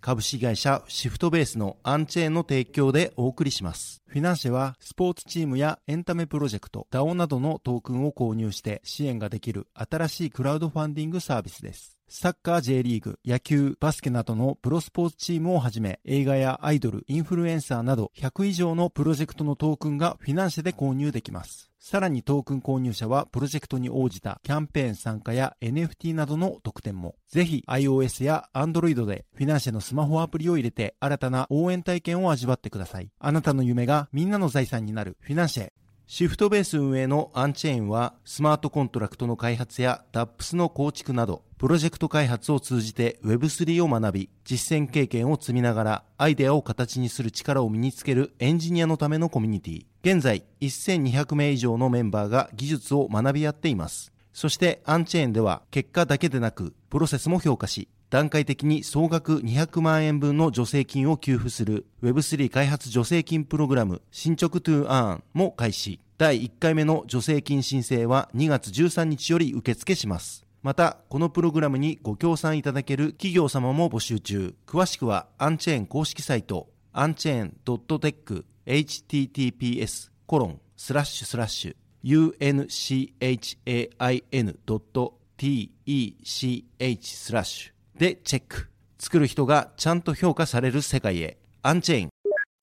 株式会社シフトベースのアンチェーンの提供でお送りします。フィナンシェはスポーツチームやエンタメプロジェクト、DAO などのトークンを購入して支援ができる新しいクラウドファンディングサービスです。サッカー J リーグ、野球、バスケなどのプロスポーツチームをはじめ、映画やアイドル、インフルエンサーなど100以上のプロジェクトのトークンがフィナンシェで購入できます。さらにトークン購入者はプロジェクトに応じたキャンペーン参加や NFT などの特典も。ぜひ iOS や Android でフィナンシェのスマホアプリを入れて新たな応援体験を味わってください。あなたの夢がみんなの財産になるフィナンシェ。シフトベース運営のアンチェーンはスマートコントラクトの開発や DApps の構築などプロジェクト開発を通じて Web3 を学び実践経験を積みながらアイデアを形にする力を身につけるエンジニアのためのコミュニティ現在1200名以上のメンバーが技術を学び合っていますそしてアンチェーンでは結果だけでなくプロセスも評価し段階的に総額200万円分の助成金を給付する Web3 開発助成金プログラム進捗 to earn も開始。第1回目の助成金申請は2月13日より受付します。また、このプログラムにご協賛いただける企業様も募集中。詳しくは、アンチェーン公式サイト、アンチェーン .tech、https コロンスラッシュスラッシュ unchain.tech スラッシュ。でチェック。作る人がちゃんと評価される世界へ。アンチェーン。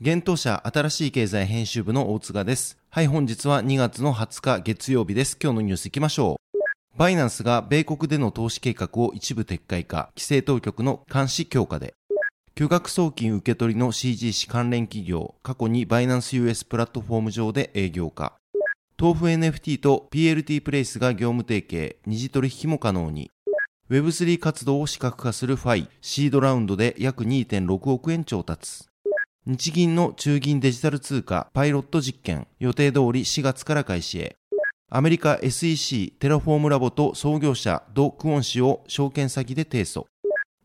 現当社新しい経済編集部の大塚です。はい、本日は2月の20日月曜日です。今日のニュース行きましょう。バイナンスが米国での投資計画を一部撤回か、規制当局の監視強化で。巨額送金受け取りの CGC 関連企業、過去にバイナンス US プラットフォーム上で営業化。豆腐 NFT と PLT プレイスが業務提携、二次取引も可能に。Web3 活動を視覚化する Phi、シードラウンドで約2.6億円調達。日銀の中銀デジタル通貨パイロット実験、予定通り4月から開始へ。アメリカ SEC テラフォームラボと創業者ド・クオン氏を証券詐欺で提訴。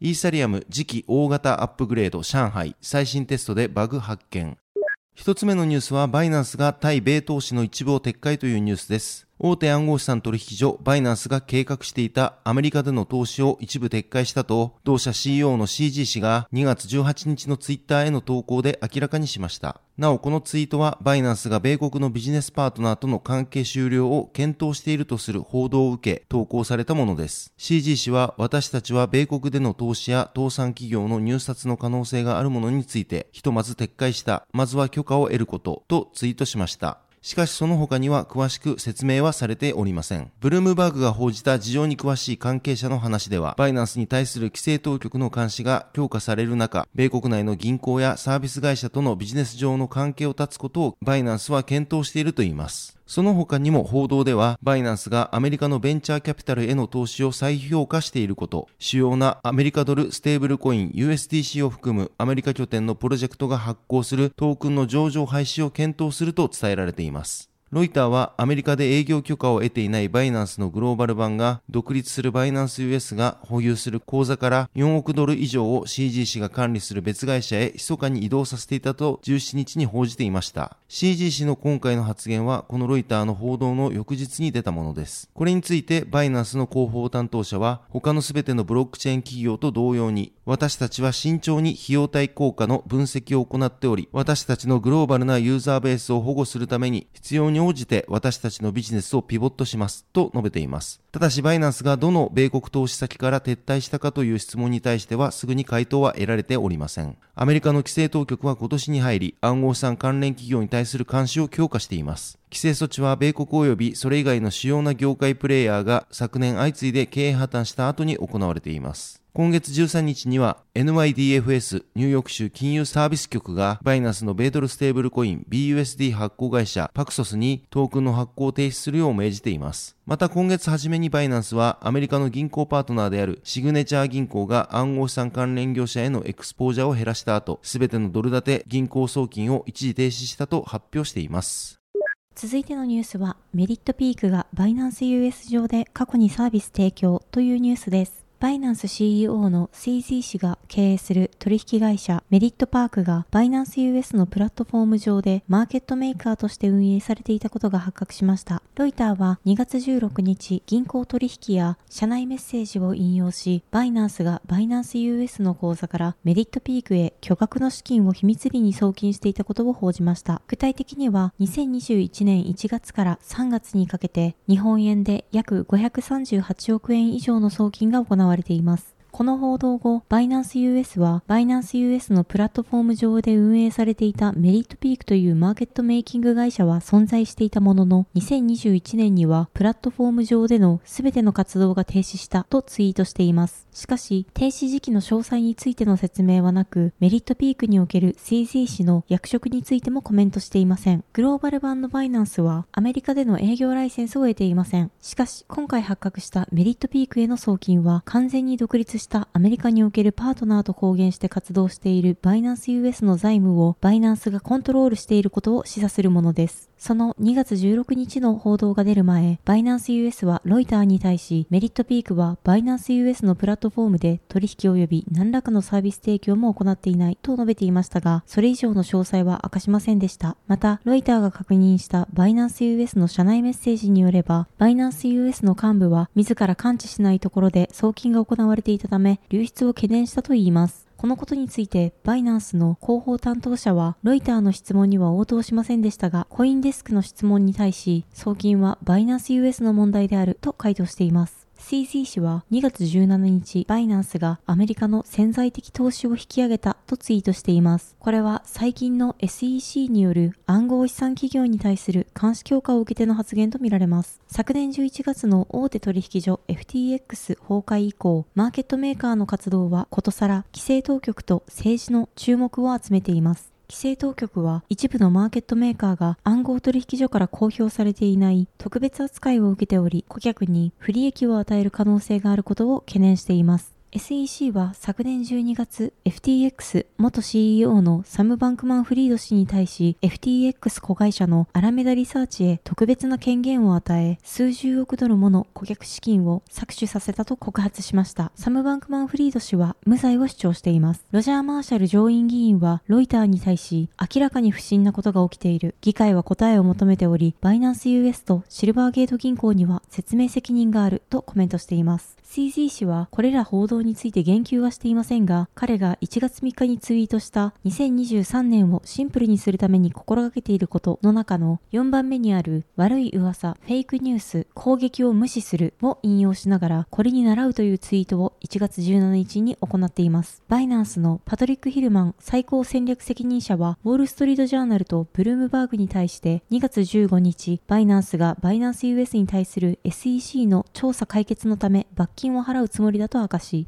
イーサリアム次期大型アップグレード上海最新テストでバグ発見。一つ目のニュースはバイナンスが対米投資の一部を撤回というニュースです。大手暗号資産取引所バイナンスが計画していたアメリカでの投資を一部撤回したと、同社 CEO の CG 氏が2月18日のツイッターへの投稿で明らかにしました。なお、このツイートはバイナンスが米国のビジネスパートナーとの関係終了を検討しているとする報道を受け、投稿されたものです。CG 氏は、私たちは米国での投資や倒産企業の入札の可能性があるものについて、ひとまず撤回した。まずは許可を得ること、とツイートしました。しかしその他には詳しく説明はされておりません。ブルームバーグが報じた事情に詳しい関係者の話では、バイナンスに対する規制当局の監視が強化される中、米国内の銀行やサービス会社とのビジネス上の関係を断つことをバイナンスは検討しているといいます。その他にも報道では、バイナンスがアメリカのベンチャーキャピタルへの投資を再評価していること、主要なアメリカドルステーブルコイン USDC を含むアメリカ拠点のプロジェクトが発行するトークンの上場廃止を検討すると伝えられています。ロイターはアメリカで営業許可を得ていないバイナンスのグローバル版が独立するバイナンス US が保有する口座から4億ドル以上を CG 氏が管理する別会社へ密かに移動させていたと17日に報じていました。CG 氏の今回の発言はこのロイターの報道の翌日に出たものです。これについてバイナンスの広報担当者は他のすべてのブロックチェーン企業と同様に私たちは慎重に費用対効果の分析を行っており私たちのグローバルなユーザーベースを保護するために必要にに応じて私たちのビジネスをピボットしますと述べています。ただしバイナンスがどの米国投資先から撤退したかという質問に対してはすぐに回答は得られておりません。アメリカの規制当局は今年に入り暗号資産関連企業に対する監視を強化しています。規制措置は米国及びそれ以外の主要な業界プレイヤーが昨年相次いで経営破綻した後に行われています。今月13日には NYDFS ニューヨーク州金融サービス局がバイナンスの米ドルステーブルコイン BUSD 発行会社パクソスにトークンの発行を停止するよう命じています。また今月初めにバイナンスはアメリカの銀行パートナーであるシグネチャー銀行が暗号資産関連業者へのエクスポージャーを減らした後、すべてのドル建て銀行送金を一時停止したと発表しています。続いてのニュースはメリットピークがバイナンス US 上で過去にサービス提供というニュースです。バイナンス CEO の CZ 氏が経営する取引会社メリットパークがバイナンス US のプラットフォーム上でマーケットメーカーとして運営されていたことが発覚しました。ロイターは2月16日銀行取引や社内メッセージを引用し、バイナンスがバイナンス US の口座からメリットピークへ巨額の資金を秘密裏に送金していたことを報じました。具体的には2021年1月から3月にかけて日本円で約538億円以上の送金が行われわれています。この報道後、バイナンス US は、バイナンス US のプラットフォーム上で運営されていたメリットピークというマーケットメイキング会社は存在していたものの、2021年にはプラットフォーム上での全ての活動が停止したとツイートしています。しかし、停止時期の詳細についての説明はなく、メリットピークにおける CZ 氏の役職についてもコメントしていません。グローバル版のバイナンスは、アメリカでの営業ライセンスを得ていません。しかし、今回発覚したメリットピークへの送金は、完全に独立してたアメリカにおけるパートナーと公言して活動しているバイナンス US の財務をバイナンスがコントロールしていることを示唆するものです。その2月16日の報道が出る前、バイナンス US はロイターに対し、メリットピークはバイナンス US のプラットフォームで取引及び何らかのサービス提供も行っていないと述べていましたが、それ以上の詳細は明かしませんでした。また、ロイターが確認したバイナンス US の社内メッセージによれば、バイナンス US の幹部は自ら感知しないところで送金が行われていたため、流出を懸念したといいます。このことについて、バイナンスの広報担当者は、ロイターの質問には応答しませんでしたが、コインデスクの質問に対し、送金はバイナンス US の問題であると回答しています。CZ 氏は2月17日、バイナンスがアメリカの潜在的投資を引き上げたとツイートしています。これは最近の SEC による暗号資産企業に対する監視強化を受けての発言とみられます。昨年11月の大手取引所 FTX 崩壊以降、マーケットメーカーの活動はことさら規制当局と政治の注目を集めています。規制当局は一部のマーケットメーカーが暗号取引所から公表されていない特別扱いを受けており、顧客に不利益を与える可能性があることを懸念しています。SEC は昨年12月 FTX 元 CEO のサム・バンクマン・フリード氏に対し FTX 子会社のアラメダリサーチへ特別な権限を与え数十億ドルもの顧客資金を搾取させたと告発しました。サム・バンクマン・フリード氏は無罪を主張しています。ロジャー・マーシャル上院議員はロイターに対し明らかに不審なことが起きている。議会は答えを求めておりバイナンス US とシルバーゲート銀行には説明責任があるとコメントしています。CZ 氏はこれら報道について言及はしていませんが、彼が1月3日にツイートした2023年をシンプルにするために心がけていることの中の4番目にある悪い噂、フェイクニュース、攻撃を無視するを引用しながらこれに習うというツイートを1月17日に行っています。バイナンスのパトリック・ヒルマン最高戦略責任者はウォール・ストリート・ジャーナルとブルームバーグに対して2月15日、バイナンスがバイナンス US に対する SEC の調査解決のため罰金を払うつもりだと明かし、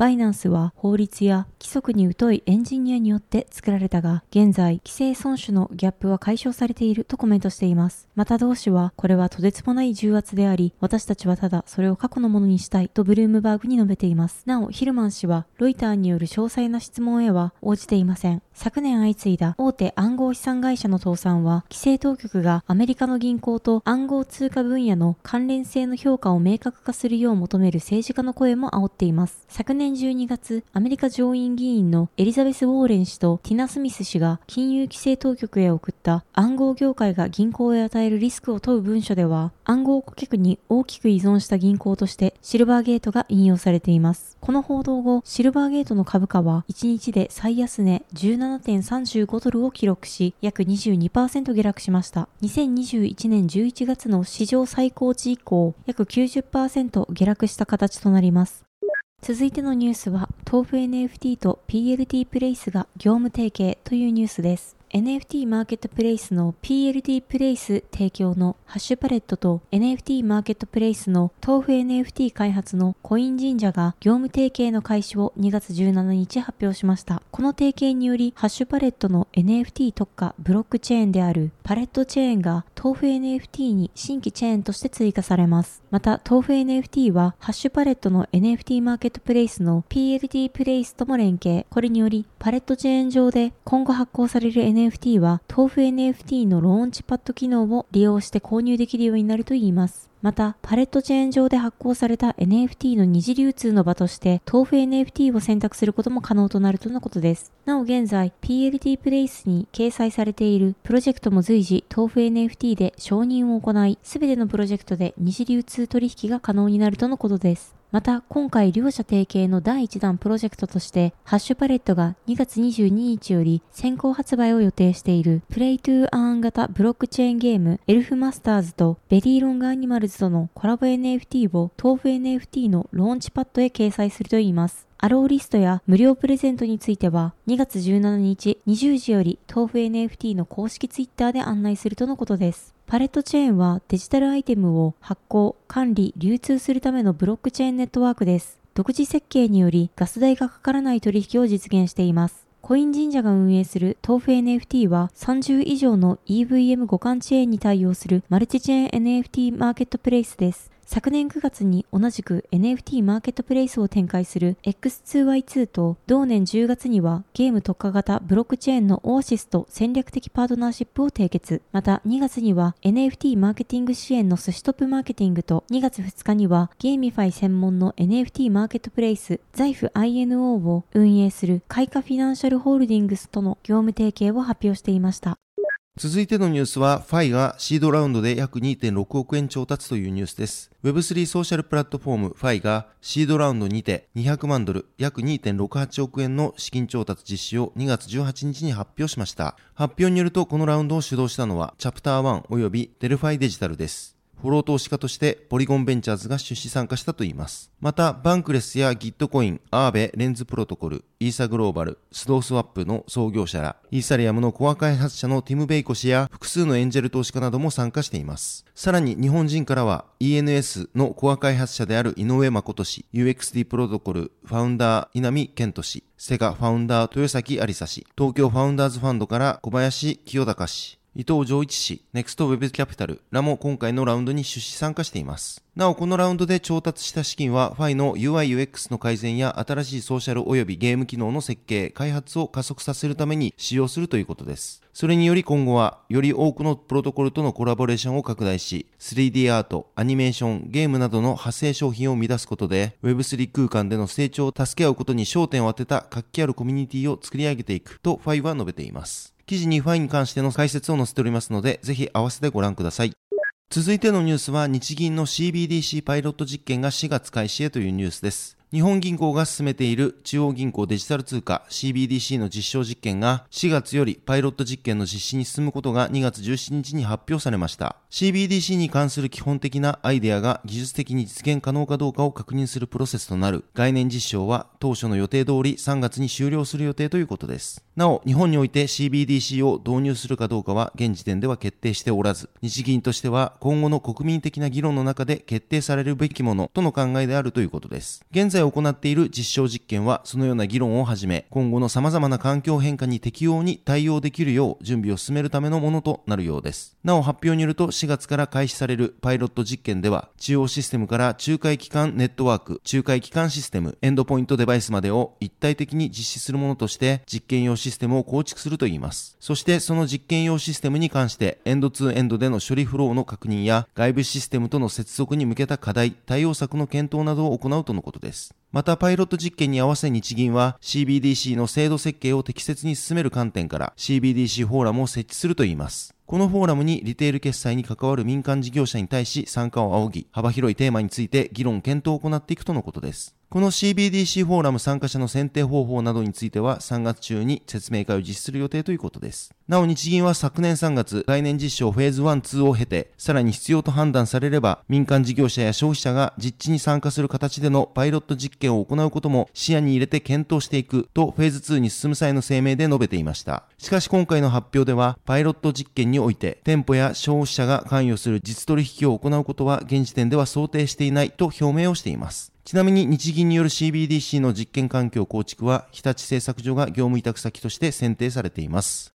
バイナンスは法律や規則に疎いエンジニアによって作られたが、現在、規制損守のギャップは解消されているとコメントしています。また同氏は、これはとてつもない重圧であり、私たちはただそれを過去のものにしたいとブルームバーグに述べています。なお、ヒルマン氏は、ロイターによる詳細な質問へは応じていません。昨年相次いだ大手暗号資産会社の倒産は、規制当局がアメリカの銀行と暗号通貨分野の関連性の評価を明確化するよう求める政治家の声も煽っています。昨年年12月、アメリカ上院議員のエリザベス・ウォーレン氏とティナ・スミス氏が金融規制当局へ送った暗号業界が銀行へ与えるリスクを問う文書では、暗号顧客に大きく依存した銀行としてシルバーゲートが引用されています。この報道後、シルバーゲートの株価は1日で最安値17.35ドルを記録し、約22%下落しました。2021年11月の史上最高値以降、約90%下落した形となります。続いてのニュースは、豆腐 NFT と PLT プレイスが業務提携というニュースです。NFT マーケットプレイスの PLD プレイス提供のハッシュパレットと NFT マーケットプレイスの豆腐 NFT 開発のコイン神社が業務提携の開始を2月17日発表しました。この提携によりハッシュパレットの NFT 特化ブロックチェーンであるパレットチェーンが豆腐 NFT に新規チェーンとして追加されます。また豆腐 NFT はハッシュパレットの NFT マーケットプレイスの PLD プレイスとも連携。これによりパレットチェーン上で今後発行される NFT は豆腐 NFT のローンチパッド機能を利用して購入できるようになるといいます。また、パレットチェーン上で発行された NFT の二次流通の場として、豆腐 NFT を選択することも可能となるとのことです。なお現在、PLT プレイスに掲載されているプロジェクトも随時、豆腐 NFT で承認を行い、すべてのプロジェクトで二次流通取引が可能になるとのことです。また、今回両者提携の第1弾プロジェクトとして、ハッシュパレットが2月22日より先行発売を予定している Play to Earn 型ブロックチェーンゲームエルフマスターズと Very Long Animals とのコラボ NFT を豆腐 NFT のローンチパッドへ掲載するといいます。 allowlist や無料プレゼントについては2月17日20時より豆腐 NFT の公式ツイッターで案内するとのことです。パレットチェーンはデジタルアイテムを発行、管理、流通するためのブロックチェーンネットワークです。独自設計によりガス代がかからない取引を実現しています。 COINJINJA が運営する豆腐 NFT は30以上の EVM 互換チェーンに対応するマルチチェーン NFT マーケットプレイスです。昨年9月に同じく NFT マーケットプレイスを展開する X2Y2 と同年10月にはゲーム特化型ブロックチェーンのオアシスと戦略的パートナーシップを締結。また2月には NFT マーケティング支援の SUSHI TOP MARKETING と2月2日には GameFi 専門の NFT マーケットプレイス財布 INO を運営する開花フィナンシャルホールディングスとの業務提携を発表していました。続いてのニュースは、ファイがシードラウンドで約2.6億円調達というニュースです。Web3 ソーシャルプラットフォームファイがシードラウンドにて200万ドル約2.68億円の資金調達実施を2月18日に発表しました。発表によるとこのラウンドを主導したのは Chapter One 及びデルファイデジタルです。フォロー投資家としてポリゴンベンチャーズが出資参加したといいます。また、バンクレスやギットコイン、アーベ、レンズプロトコル、イーサグローバル、スドースワップの創業者ら、イーサリアムのコア開発者のティム・ベイコ氏や複数のエンジェル投資家なども参加しています。さらに日本人からは ENS のコア開発者である井上誠氏、UXD プロトコルファウンダー稲見健人氏、Cega ファウンダー豊崎有沙氏、東京ファウンダーズファンドから小林清隆氏、伊藤浄一氏、ネクストウェブキャピタルらも今回のラウンドに出資参加しています。なお、このラウンドで調達した資金は、ファイの UI/UX の改善や新しいソーシャル及びゲーム機能の設計、開発を加速させるために使用するということです。それにより今後は、より多くのプロトコルとのコラボレーションを拡大し、3D アート、アニメーション、ゲームなどの派生商品を生み出すことで、Web3 空間での成長を助け合うことに焦点を当てた活気あるコミュニティを作り上げていくと、ファイは述べています。記事にファイに関しての解説を載せておりますので、ぜひ合わせてご覧ください。続いてのニュースは日銀の CBDC パイロット実験が4月開始へというニュースです。日本銀行が進めている中央銀行デジタル通貨 CBDC の実証実験が4月よりパイロット実験の実施に進むことが2月17日に発表されました。CBDC に関する基本的なアイデアが技術的に実現可能かどうかを確認するプロセスとなる概念実証は当初の予定通り3月に終了する予定ということです。なお、日本において CBDC を導入するかどうかは現時点では決定しておらず、日銀としては今後の国民的な議論の中で決定されるべきものとの考えであるということです。現在在行っている実証実験はそのような議論をはじめ、今後の様々な環境変化に適用に対応できるよう準備を進めるためのものとなるようです。なお発表によると4月から開始されるパイロット実験では、中央システムから仲介機関ネットワーク、仲介機関システム、エンドポイントデバイスまでを一体的に実施するものとして実験用システムを構築するといいます。そしてその実験用システムに関してエンドツーエンドでの処理フローの確認や外部システムとの接続に向けた課題、対応策の検討などを行うとのことです。またパイロット実験に合わせ日銀は CBDC の制度設計を適切に進める観点から CBDC フォーラムを設置するといいます。このフォーラムにリテール決済に関わる民間事業者に対し参加を仰ぎ、幅広いテーマについて議論検討を行っていくとのことです。この CBDC フォーラム参加者の選定方法などについては3月中に説明会を実施する予定ということです。なお日銀は昨年3月、概念実証フェーズ1、2を経て、さらに必要と判断されれば、民間事業者や消費者が実地に参加する形でのパイロット実験を行うことも視野に入れて検討していくとフェーズ2に進む際の声明で述べていました。しかし今回の発表では、パイロット実験において、店舗や消費者が関与する実取引を行うことは現時点では想定していないと表明をしています。ちなみに日銀による CBDC の実験環境構築は日立製作所が業務委託先として選定されています。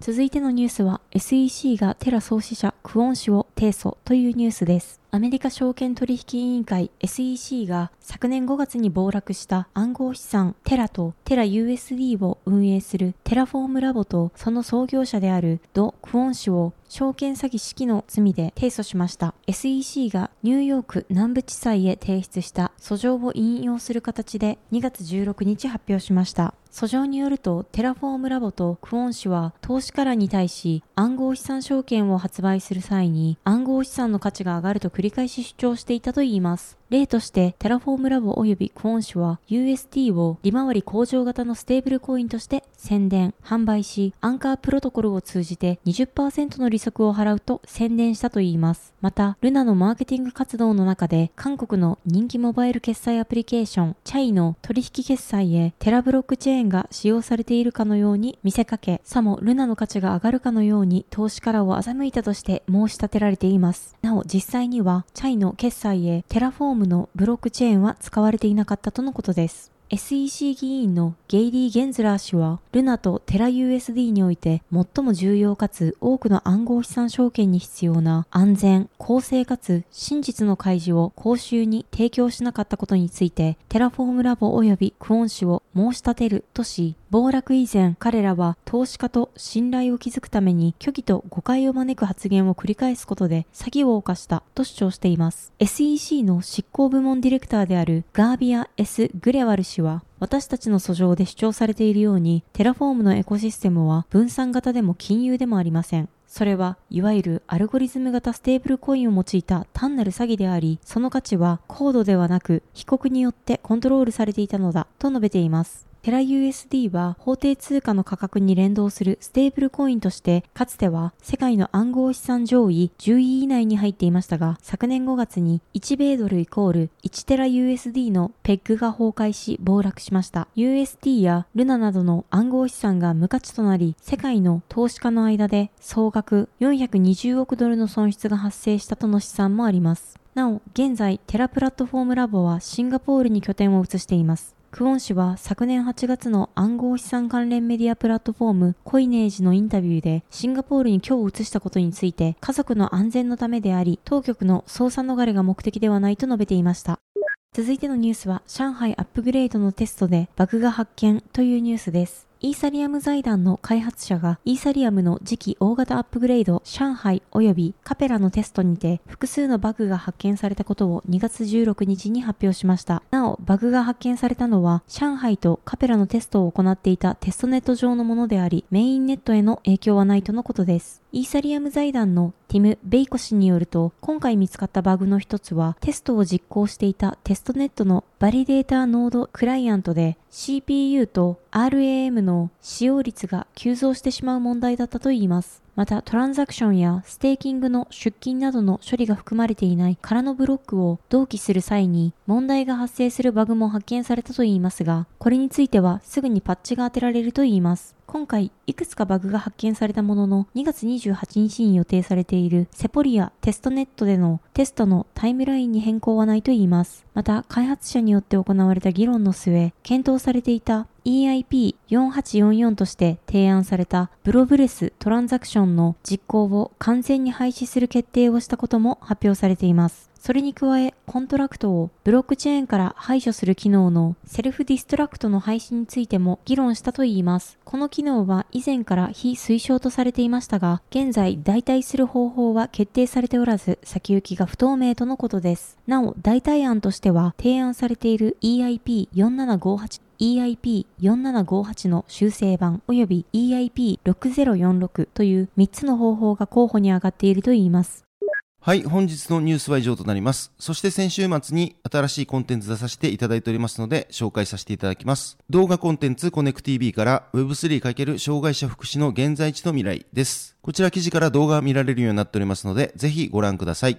続いてのニュースは SEC がテラ創始者クオン氏を提訴というニュースです。アメリカ証券取引委員会 SEC が昨年5月に暴落した暗号資産テラとテラ USD を運営するテラフォームラボとその創業者であるド・クオン氏を証券詐欺指揮の罪で提訴しました。SEC がニューヨーク南部地裁へ提出した訴状を引用する形で2月16日発表しました。訴状によると、テラフォームラボとクオン氏は投資家らに対し暗号資産証券を販売する際に暗号資産の価値が上がると繰り返し主張していたといいます。例として、テラフォームラボ及びクオン氏は UST を利回り向上型のステーブルコインとして宣伝、販売し、アンカープロトコルを通じて20%の利息を払うと宣伝したといいます。また、ルナのマーケティング活動の中で、韓国の人気モバイル決済アプリケーション、チャイの取引決済へテラブロックチェーンが使用されているかのように見せかけ、さもルナの価値が上がるかのように投資家らを欺いたとして申し立てられています。なお、実際には、チャイの決済へテラフォームのブロックチェーンは使われていなかったとのことです。SEC 議員のゲイリー・ゲンズラー氏は、ルナとテラ USD において最も重要かつ多くの暗号資産証券に必要な安全、公正かつ真実の開示を公衆に提供しなかったことについて、テラフォームラボ及びクオン氏を申し立てるとし、暴落以前、彼らは投資家と信頼を築くために虚偽と誤解を招く発言を繰り返すことで詐欺を犯したと主張しています。SEC の執行部門ディレクターであるガービル・ S・ グレワル氏は、私たちの訴状で主張されているように、テラフォームのエコシステムは分散型でも金融でもありません。それはいわゆるアルゴリズム型ステーブルコインを用いた単なる詐欺であり、その価値はコードではなく被告によってコントロールされていたのだと述べています。テラ USD は法定通貨の価格に連動するステーブルコインとして、かつては世界の暗号資産上位10位以内に入っていましたが、昨年5月に1米ドルイコール1テラ USD のペッグが崩壊し暴落しました。USD やルナなどの暗号資産が無価値となり、世界の投資家の間で総額420億ドルの損失が発生したとの試算もあります。なお、現在、テラプラットフォームラボはシンガポールに拠点を移しています。クオン氏は昨年8月の暗号資産関連メディアプラットフォームコイネージのインタビューでシンガポールに今日移したことについて家族の安全のためであり当局の捜査逃れが目的ではないと述べていました。続いてのニュースは上海アップグレードのテストでバグが発見というニュースです。イーサリアム財団の開発者がイーサリアムの次期大型アップグレード上海及びカペラのテストにて複数のバグが発見されたことを2月16日に発表しました。なお、バグが発見されたのは上海とカペラのテストを行っていたテストネット上のものであり、メインネットへの影響はないとのことです。イーサリアム財団のティム・ベイコ氏によると、今回見つかったバグの一つは、テストを実行していたテストネットのバリデータノードクライアントで CPU と RAM の使用率が急増してしまう問題だったといいます。またトランザクションやステーキングの出金などの処理が含まれていない空のブロックを同期する際に問題が発生するバグも発見されたといいますが、これについてはすぐにパッチが当てられるといいます。今回、いくつかバグが発見されたものの、2月28日に予定されているセポリアテストネットでのテストのタイムラインに変更はないといいます。また、開発者によって行われた議論の末、検討されていた EIP4844 として提案されたブロブレストランザクションの実行を完全に廃止する決定をしたことも発表されています。それに加え、コントラクトをブロックチェーンから排除する機能のセルフディストラクトの廃止についても議論したといいます。この機能は以前から非推奨とされていましたが、現在代替する方法は決定されておらず、先行きが不透明とのことです。なお、代替案としては、提案されている EIP4758 EIP4758 の修正版及び EIP6046 という3つの方法が候補に上がっているといいます。はい、本日のニュースは以上となります。そして先週末に新しいコンテンツ出させていただいておりますので、紹介させていただきます。動画コンテンツコネク TV から Web3× 障害者福祉の現在地と未来です。こちら記事から動画が見られるようになっておりますので、ぜひご覧ください。